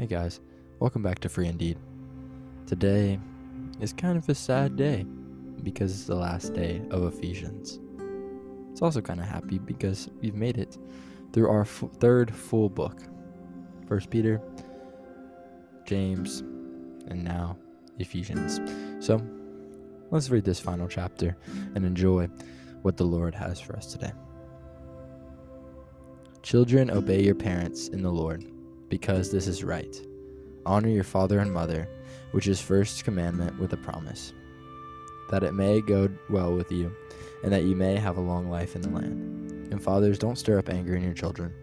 Hey guys, welcome back to Free Indeed. Today is kind of a sad day because it's the last day of Ephesians. It's also kind of happy because we've made it through our f- third full book First Peter, James, and now Ephesians. So let's read this final chapter and enjoy what the Lord has for us today. Children, obey your parents in the Lord, because this is right. Honor your father and mother, which is first commandment with a promise, that it may go well with you, and that you may have a long life in the land. And fathers, don't stir up anger in your children,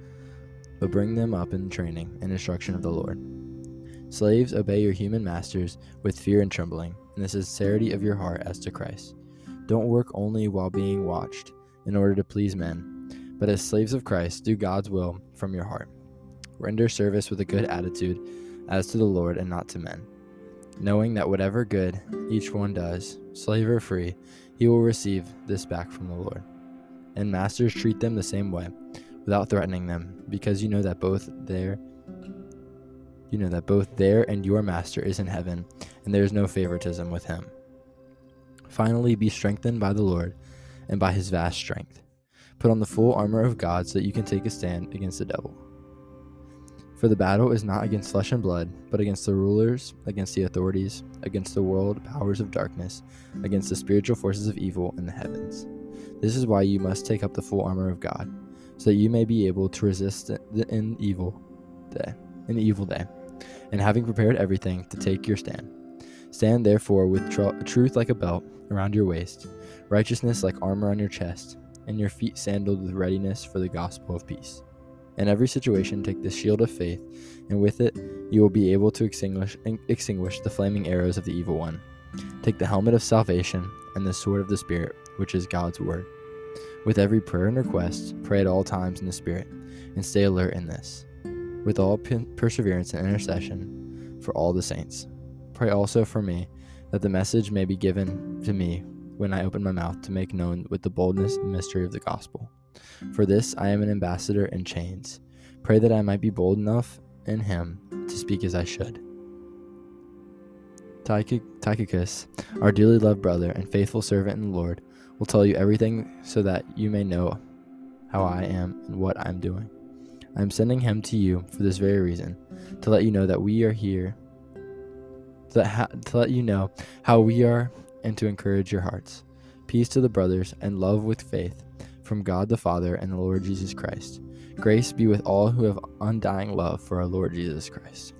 but bring them up in training and instruction of the Lord. Slaves, obey your human masters with fear and trembling, in the sincerity of your heart as to Christ. Don't work only while being watched, in order to please men but as slaves of Christ, do God's will from your heart. Render service with a good attitude as to the Lord and not to men, knowing that whatever good each one does, slave or free, he will receive this back from the Lord. And masters treat them the same way, without threatening them, because you know that both their you know that both their and your master is in heaven, and there is no favoritism with him. Finally, be strengthened by the Lord and by his vast strength. Put on the full armor of God so that you can take a stand against the devil. For the battle is not against flesh and blood, but against the rulers, against the authorities, against the world powers of darkness, against the spiritual forces of evil in the heavens. This is why you must take up the full armor of God, so that you may be able to resist in evil day, in evil day, and having prepared everything to take your stand. Stand therefore with tr- truth like a belt around your waist, righteousness like armor on your chest and your feet sandaled with readiness for the gospel of peace. In every situation, take the shield of faith, and with it you will be able to extinguish, extinguish the flaming arrows of the evil one. Take the helmet of salvation and the sword of the Spirit, which is God's word. With every prayer and request, pray at all times in the Spirit, and stay alert in this. With all perseverance and intercession for all the saints. Pray also for me, that the message may be given to me when I open my mouth to make known with the boldness and mystery of the gospel. For this I am an ambassador in chains. Pray that I might be bold enough in him to speak as I should. Tychicus, our dearly loved brother and faithful servant in the Lord, will tell you everything so that you may know how I am and what I am doing. I am sending him to you for this very reason, to let you know that we are here, to, ha- to let you know how we are and to encourage your hearts. Peace to the brothers and love with faith from God the Father and the Lord Jesus Christ. Grace be with all who have undying love for our Lord Jesus Christ.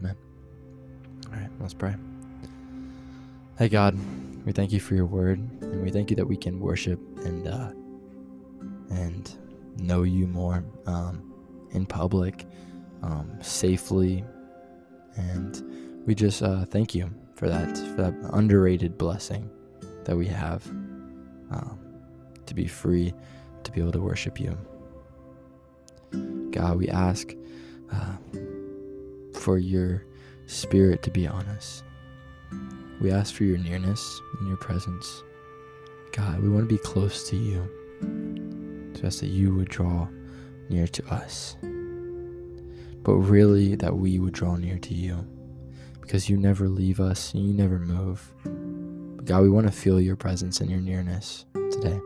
Amen. All right, let's pray. Hey God, we thank you for your word, and we thank you that we can worship and uh, and know you more um, in public, um, safely, and we just uh, thank you for that for that underrated blessing that we have um, to be free to be able to worship you. God, we ask uh, for your spirit to be on us. We ask for your nearness and your presence. God, we want to be close to you. So ask that you would draw near to us. But really, that we would draw near to you because you never leave us and you never move. But God, we want to feel your presence and your nearness today.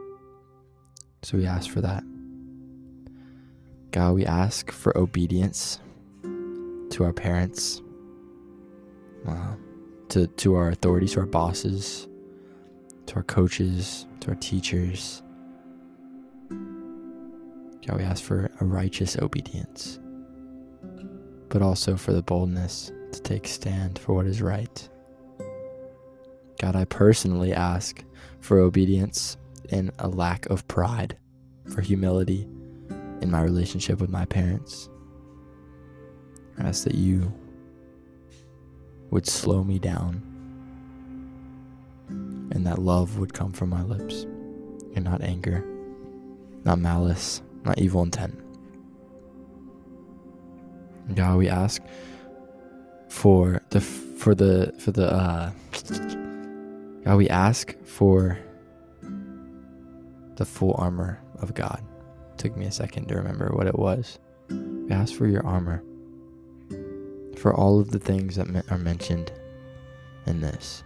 So we ask for that. God, we ask for obedience to our parents, uh, to, to our authorities, to our bosses, to our coaches, to our teachers. God, we ask for a righteous obedience, but also for the boldness to take stand for what is right. God, I personally ask for obedience and a lack of pride, for humility in my relationship with my parents. I ask that you would slow me down and that love would come from my lips and not anger, not malice, not evil intent. God, we ask for the for the for the uh God we ask for the full armor of God. It took me a second to remember what it was. We ask for your armor. For all of the things that are mentioned in this.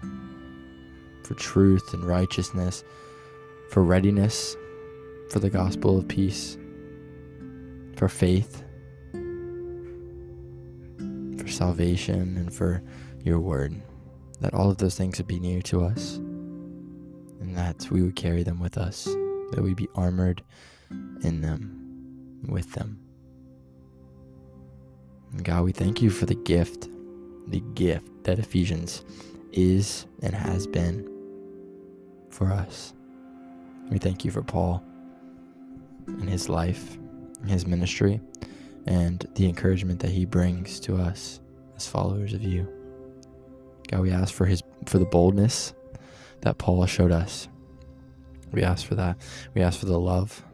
For truth and righteousness, for readiness, for the gospel of peace, for faith, salvation, and for your word. That all of those things would be near to us, and that we would carry them with us, that we'd be armored in them, with them. And God, we thank you for the gift, the gift that Ephesians is and has been for us. We thank you for Paul and his life, his ministry, and the encouragement that he brings to us as followers of you. God, we ask for his for the boldness that Paul showed us. We ask for that. We ask for the love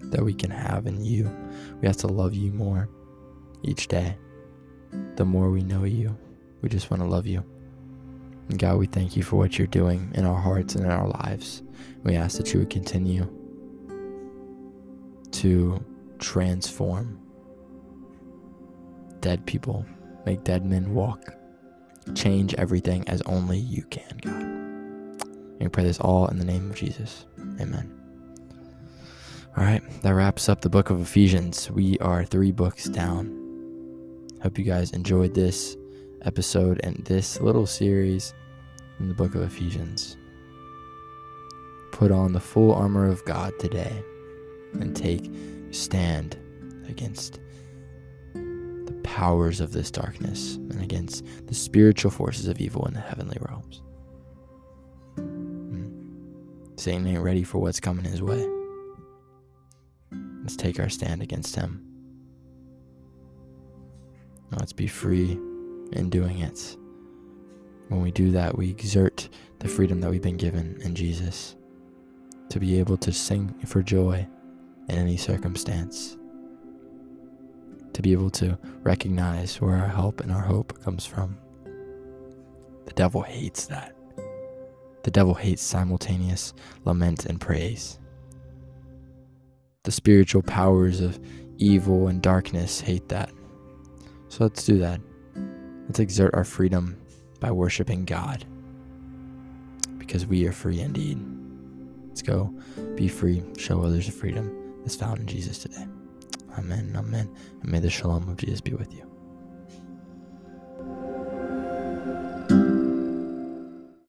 that we can have in you. We ask to love you more each day. The more we know you, we just want to love you. And God, we thank you for what you're doing in our hearts and in our lives. We ask that you would continue to transform dead people, make dead men walk, change everything as only you can, God. And we pray this all in the name of Jesus. Amen. All right, that wraps up the book of Ephesians. We are three books down. Hope you guys enjoyed this episode and this little series in the book of Ephesians. Put on the full armor of God today and take stand against powers of this darkness and against the spiritual forces of evil in the heavenly realms. Hmm. Satan ain't ready for what's coming his way. Let's take our stand against him. Let's be free in doing it. When we do that, we exert the freedom that we've been given in Jesus to be able to sing for joy in any circumstance, to be able to recognize where our help and our hope comes from. The devil hates that. The devil hates simultaneous lament and praise. The spiritual powers of evil and darkness hate that. So let's do that. Let's exert our freedom by worshiping God because we are free indeed. Let's go be free, show others the freedom that's found in Jesus today. Amen. Amen. And may the shalom of Jesus be with you.